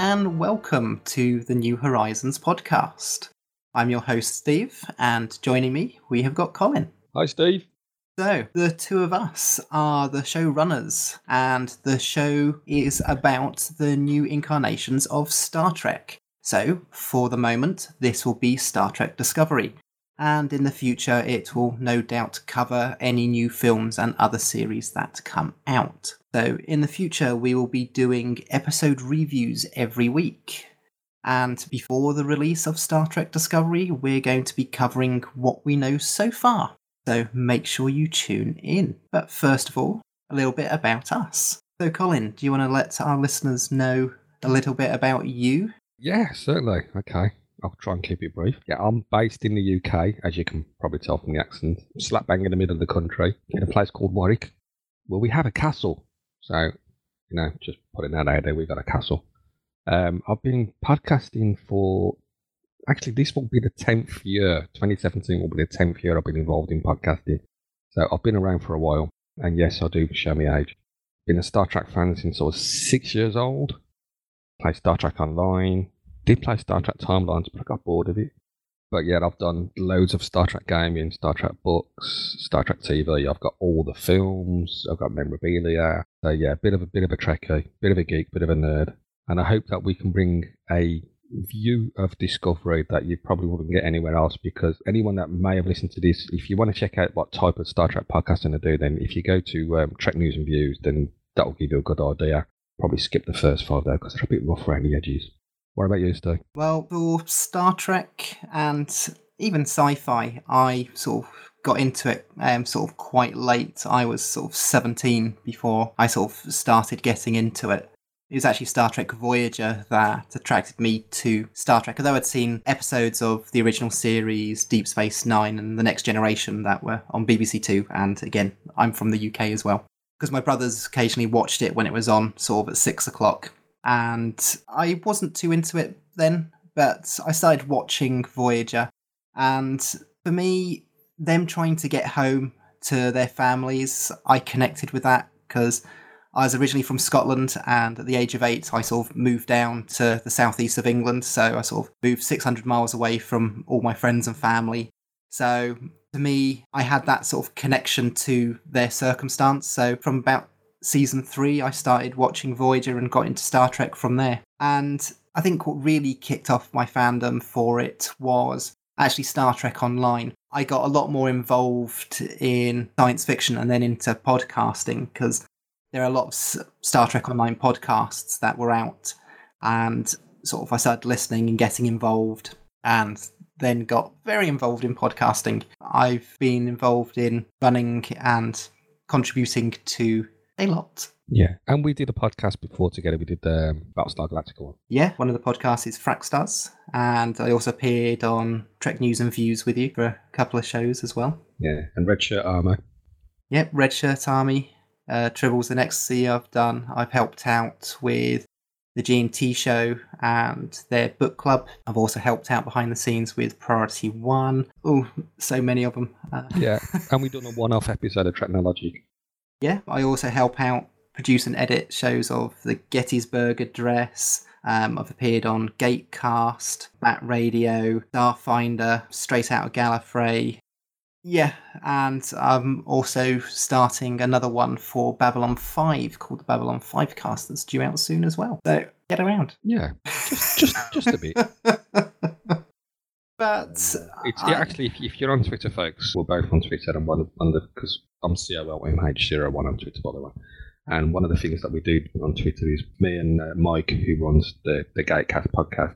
And welcome to the New Horizons podcast. I'm your host, Steve, and joining me, we have got Colin. Hi, Steve. So, the two of us are the showrunners, and the show is about the new incarnations of Star Trek. So, for the moment, this will be Star Trek Discovery, and in the future, it will no doubt cover any new films and other series that come out. So, in the future, we will be doing episode reviews every week. And before the release of Star Trek Discovery, we're going to be covering what we know so far. So make sure you tune in. But first of all, a little bit about us. So, Colin, do you want to let our listeners know a little bit about you? Yeah, certainly. Okay. I'll try and keep it brief. Yeah, I'm based in the UK, as you can probably tell from the accent, slap bang in the middle of the country, in a place called Warwick, where we have a castle. So, you know, just putting that out there, we've got a castle. Um, I've been podcasting for actually this will be the 10th year. 2017 will be the 10th year i've been involved in podcasting. So i've been around for a while. And yes i do show me age. Been a star trek fan since i was six years old. Play star trek online did play star trek timelines but i got bored of it. But yeah i've done loads of star trek gaming star trek books star trek tv i've got all the films. I've got memorabilia. So yeah a bit of a bit of a trekkie bit of a geek bit of a nerd. And i hope that we can bring a view of Discovery that you probably wouldn't get anywhere else because anyone that may have listened to this, if you want to check out what type of Star Trek podcasting I do, then if you go to um, Trek News and Views, then that'll give you a good idea. Probably skip the first five there because they're a bit rough around the edges. What about you, Steve? Well, for Star Trek and even sci fi, I sort of got into it um, sort of quite late. I was sort of 17 before I sort of started getting into it. It was actually Star Trek Voyager that attracted me to Star Trek. Although I'd seen episodes of the original series, Deep Space Nine, and The Next Generation that were on BBC Two, and again, I'm from the UK as well. Because my brothers occasionally watched it when it was on, sort of at six o'clock. And I wasn't too into it then, but I started watching Voyager. And for me, them trying to get home to their families, I connected with that because I was originally from Scotland, and at the age of eight, I sort of moved down to the southeast of England. So I sort of moved 600 miles away from all my friends and family. So to me, I had that sort of connection to their circumstance. So from about season three, I started watching Voyager and got into Star Trek from there. And I think what really kicked off my fandom for it was actually Star Trek Online. I got a lot more involved in science fiction and then into podcasting because there are a lot of Star Trek Online podcasts that were out, and sort of I started listening and getting involved, and then got very involved in podcasting. I've been involved in running and contributing to a lot. Yeah, and we did a podcast before together. We did the um, Battlestar Galactica one. Yeah, one of the podcasts is Frackstars, and I also appeared on Trek News and Views with you for a couple of shows as well. Yeah, and Red Shirt Army. Yep, Red Shirt Army uh, Tribbles and Ecstasy I've done. I've helped out with the G&T show and their book club. I've also helped out behind the scenes with Priority One. Oh, so many of them. Uh, yeah, and we've done a one-off episode of Technologic. Yeah, I also help out produce and edit shows of the Gettysburg Address. Um, I've appeared on Gatecast, Bat Radio, Starfinder, Straight Out of Gallifrey, yeah, and I'm also starting another one for Babylon 5 called the Babylon 5 cast that's due out soon as well. So get around. Yeah, just just, just a bit. but it's I... actually, if, if, you're on Twitter, folks, we're both on Twitter and one on the because I'm COLMH01 on Twitter, by the way. And one of the things that we do on Twitter is me and uh, Mike, who runs the the Gatecast podcast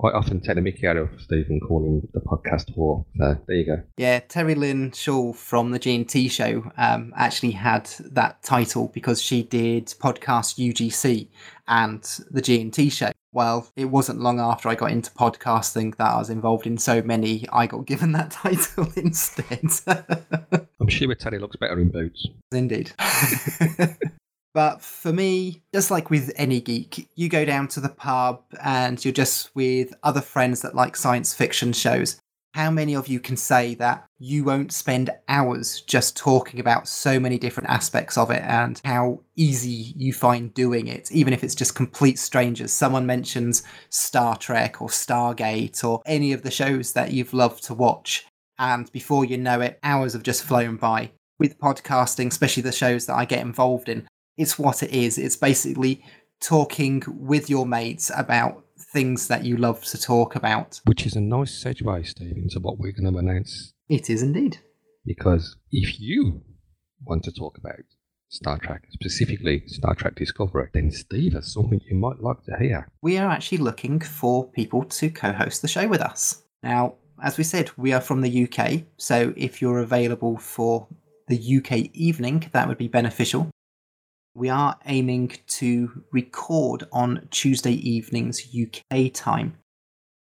quite often take the mickey out of Stephen calling the podcast whore. So there you go. Yeah, Terry Lynn Shaw from the G&T show um, actually had that title because she did podcast UGC and the G&T show. Well, it wasn't long after I got into podcasting that I was involved in so many, I got given that title instead. I'm sure Terry looks better in boots. Indeed. But for me, just like with any geek, you go down to the pub and you're just with other friends that like science fiction shows. how many of you can say that you won't spend hours just talking about so many different aspects of it and how easy you find doing it, even if it's just complete strangers? Someone mentions Star Trek or Stargate or any of the shows that you've loved to watch, and before you know it, hours have just flown by. With podcasting, especially the shows that I get involved in, it's what it is. It's basically talking with your mates about things that you love to talk about. Which is a nice segue, Steve, to what we're going to announce. It is indeed. Because if you want to talk about Star Trek, specifically Star Trek Discovery, then Steve has something you might like to hear. We are actually looking for people to co host the show with us. Now, as we said, we are from the UK, so if you're available for the UK evening, that would be beneficial. We are aiming to record on Tuesday evenings UK time.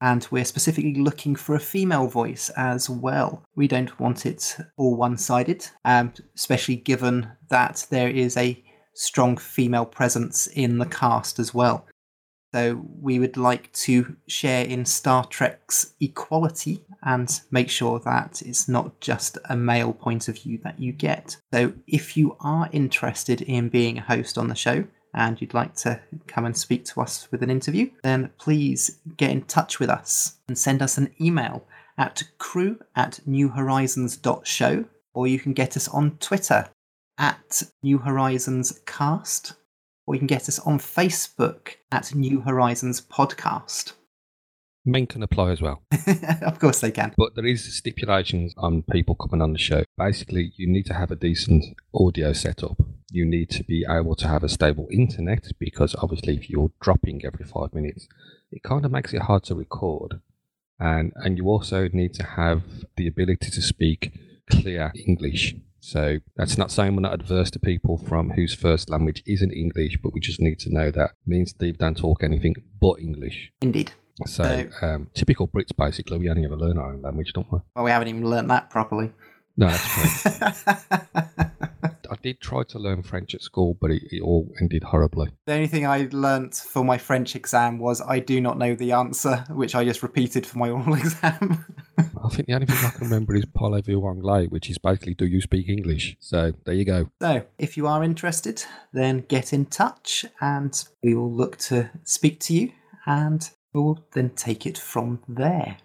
And we're specifically looking for a female voice as well. We don't want it all one sided, um, especially given that there is a strong female presence in the cast as well. So we would like to share in Star Trek's equality and make sure that it's not just a male point of view that you get. So if you are interested in being a host on the show, and you'd like to come and speak to us with an interview, then please get in touch with us and send us an email at crew at newhorizons.show, or you can get us on Twitter at New Horizons Cast or you can get us on Facebook at New Horizons Podcast. Men can apply as well. of course they can. But there is stipulations on people coming on the show. Basically, you need to have a decent audio setup. You need to be able to have a stable internet because obviously if you're dropping every five minutes, it kind of makes it hard to record. And and you also need to have the ability to speak clear English so that's not saying we're not adverse to people from whose first language isn't English, but we just need to know that me and Steve don't talk anything but English. Indeed. So um, typical Brits, basically, we only ever learn our own language, don't we? Well, we haven't even learned that properly. No, that's true. I did try to learn French at school, but it, it, all ended horribly. The only thing I learnt for my French exam was I do not know the answer, which I just repeated for my oral exam. I think the only thing I can remember is Parlez-vous anglais, which is basically do you speak English? So there you go. So if you are interested, then get in touch and we will look to speak to you and we'll then take it from there.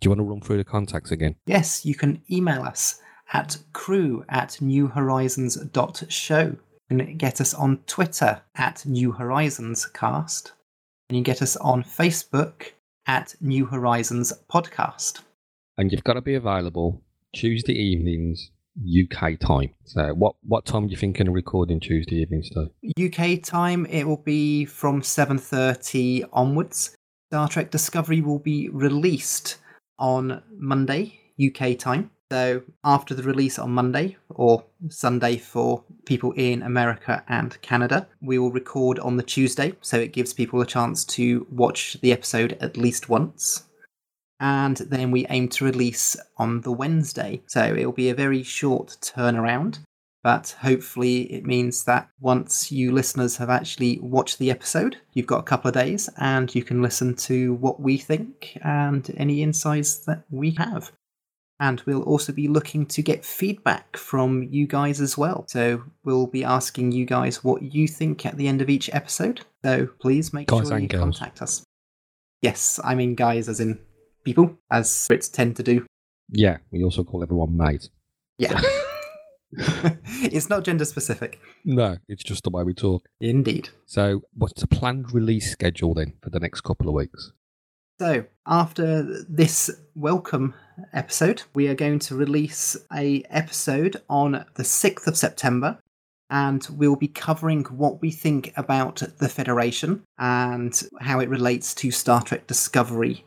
Do you want to run through the contacts again? Yes, you can email us at crew at newhorizons.show. You can get us on Twitter at New Horizons Cast. And you can get us on Facebook at New Horizons Podcast. And you've got to be available Tuesday evenings UK time. So what what time are you thinking of recording Tuesday evenings though? UK time it will be from 7:30 onwards. Star Trek Discovery will be released on Monday UK time. So after the release on Monday or Sunday for people in America and Canada, we will record on the Tuesday, so it gives people a chance to watch the episode at least once. And then we aim to release on the Wednesday. So it'll be a very short turnaround, but hopefully it means that once you listeners have actually watched the episode, you've got a couple of days and you can listen to what we think and any insights that we have. And we'll also be looking to get feedback from you guys as well. So we'll be asking you guys what you think at the end of each episode. So please make guys sure you girls. contact us. Yes, I mean guys as in people, as Brits tend to do. Yeah, we also call everyone mate. Yeah. it's not gender specific. No, it's just the way we talk. Indeed. So, what's the planned release schedule then for the next couple of weeks? So, after this welcome episode, we are going to release a episode on the 6th of September and we'll be covering what we think about the Federation and how it relates to Star Trek Discovery.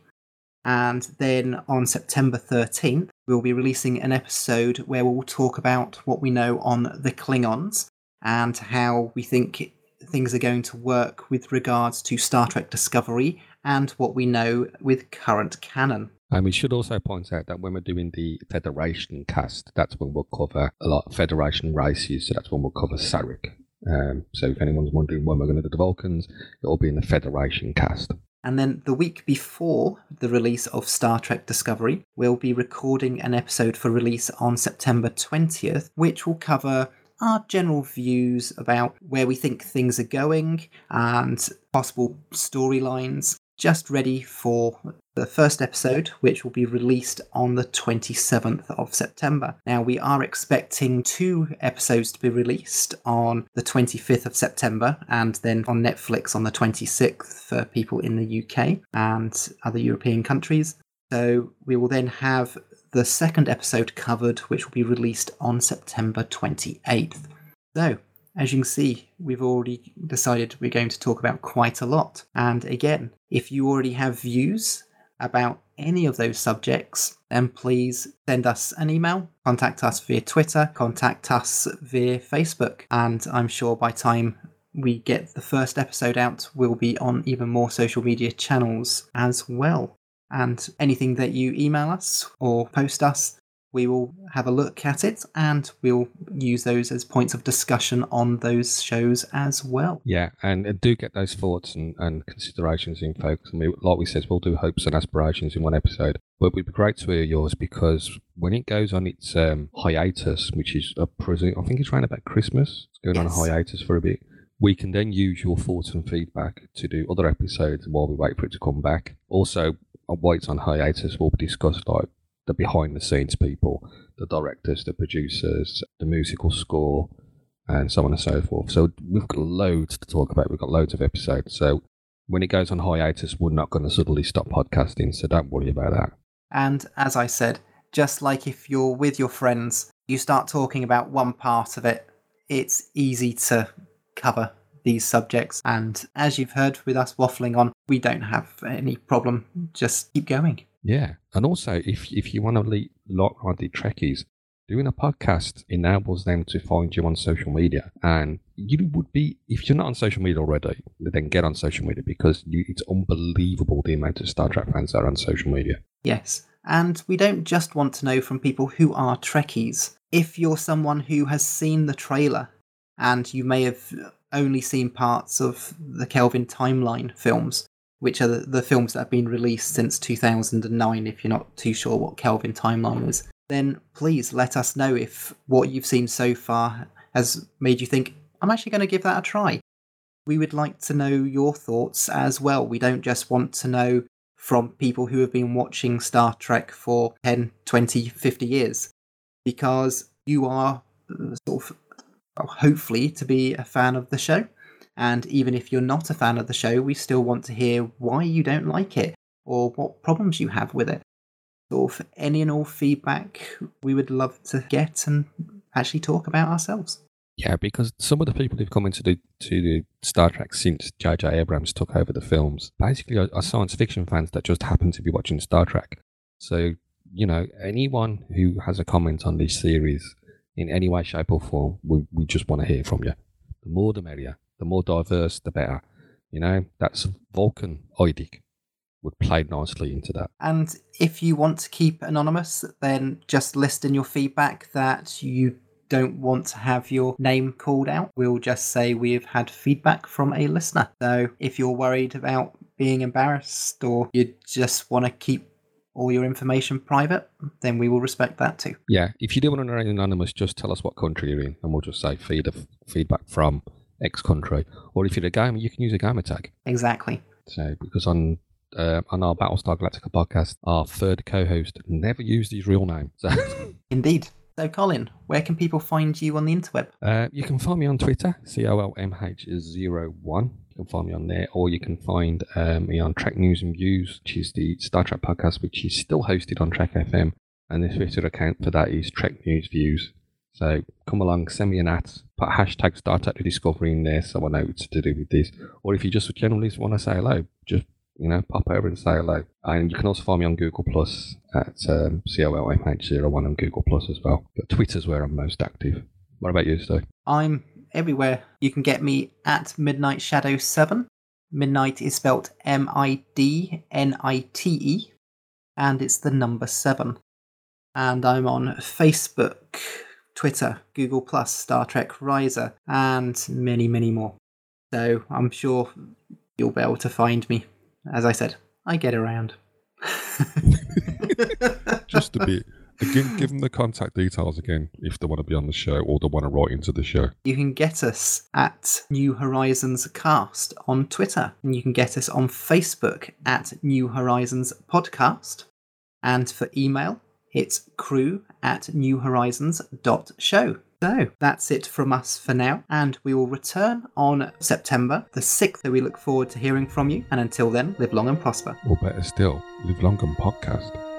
And then on September 13th, we'll be releasing an episode where we'll talk about what we know on the Klingons and how we think things are going to work with regards to Star Trek Discovery and what we know with current canon. And we should also point out that when we're doing the Federation cast, that's when we'll cover a lot of Federation races. So that's when we'll cover Sarek. Um, so if anyone's wondering when we're going to do the Vulcans, it'll be in the Federation cast. And then the week before the release of Star Trek Discovery, we'll be recording an episode for release on September 20th, which will cover our general views about where we think things are going and possible storylines just ready for the first episode, which will be released on the 27th of September. Now, we are expecting two episodes to be released on the 25th of September and then on Netflix on the 26th for people in the UK and other European countries. So, we will then have the second episode covered, which will be released on September 28th. So, as you can see, we've already decided we're going to talk about quite a lot. And again, if you already have views about any of those subjects, then please send us an email, contact us via Twitter, contact us via Facebook. And I'm sure by time we get the first episode out, we'll be on even more social media channels as well. And anything that you email us or post us, we will have a look at it and we'll use those as points of discussion on those shows as well. Yeah, and uh, do get those thoughts and, and considerations in, folks. I mean, like we said, we'll do hopes and aspirations in one episode, but it would be great to hear yours because when it goes on its um, hiatus, which is a present, I think it's around about Christmas, it's going yes. on a hiatus for a bit. We can then use your thoughts and feedback to do other episodes while we wait for it to come back. Also, while it's on hiatus, we'll discuss like the behind the scenes people, the directors, the producers, the musical score, and so on and so forth. So we've got loads to talk about. We've got loads of episodes. So when it goes on hiatus, we're not going to suddenly stop podcasting. So don't worry about that. And as I said, just like if you're with your friends, you start talking about one part of it, it's easy to cover these subjects. And as you've heard with us waffling on, we don't have any problem. Just keep going. Yeah. And also, if, if you want to lead like-minded Trekkies, doing a podcast enables them to find you on social media. And you would be, if you're not on social media already, then get on social media because you, it's unbelievable the amount of Star Trek fans that are on social media. Yes. And we don't just want to know from people who are Trekkies. If you're someone who has seen the trailer and you may have only seen parts of the Kelvin timeline films, which are the, the films that have been released since 2009, if you're not too sure what Kelvin timeline is, then please let us know if what you've seen so far has made you think, I'm actually going to give that a try. We would like to know your thoughts as well. We don't just want to know from people who have been watching Star Trek for 10, 20, 50 years, because you are uh, sort of hopefully to be a fan of the show. And even if you're not a fan of the show, we still want to hear why you don't like it or what problems you have with it. So, for any and all feedback we would love to get and actually talk about ourselves. Yeah, because some of the people who've come into the to the Star Trek since J.J. Abrams took over the films basically are, are science fiction fans that just happen to be watching Star Trek. So, you know, anyone who has a comment on this series in any way, shape, or form, we, we just want to hear from you. The more the merrier. The more diverse, the better. You know, that's Vulcan Idic would play nicely into that. And if you want to keep anonymous, then just list in your feedback that you don't want to have your name called out. We'll just say we've had feedback from a listener. So if you're worried about being embarrassed or you just want to keep all your information private, then we will respect that too. Yeah, if you do want to remain anonymous, just tell us what country you're in, and we'll just say feed feedback from X country. Or if you're a gamer, you can use a gamer tag. Exactly. So because on uh, on our Battlestar Galactica podcast, our third co-host never used his real name. So Indeed. So, Colin, where can people find you on the interweb? Uh, you can find me on Twitter, C O L M H 01 You can find me on there, or you can find um, me on Trek News and Views, which is the Star Trek podcast, which is still hosted on Trek FM. And the Twitter account for that is Trek News Views. So come along, send me an at, put hashtag Star Trek Discovery in there so I to do with this. Or if you just generally want to say hello, just you know, pop over and say hello. And you can also find me on Google Plus at um, COLMH01 on Google Plus as well. But Twitter's where I'm most active. What about you, Stu? I'm everywhere. You can get me at Midnight Shadow 7. Midnight is spelt M I D N I T E, and it's the number 7. And I'm on Facebook, Twitter, Google Plus, Star Trek Riser, and many, many more. So I'm sure you'll be able to find me as I said, I get around. Just a bit. Again, give them the contact details again if they want to be on the show or they want to write into the show. You can get us at New Horizons Cast on Twitter, and you can get us on Facebook at New Horizons Podcast. And for email, it's crew at newhorizons.show. So that's it from us for now, and we will return on September the 6th. So we look forward to hearing from you, and until then, live long and prosper. Or better still, live long and podcast.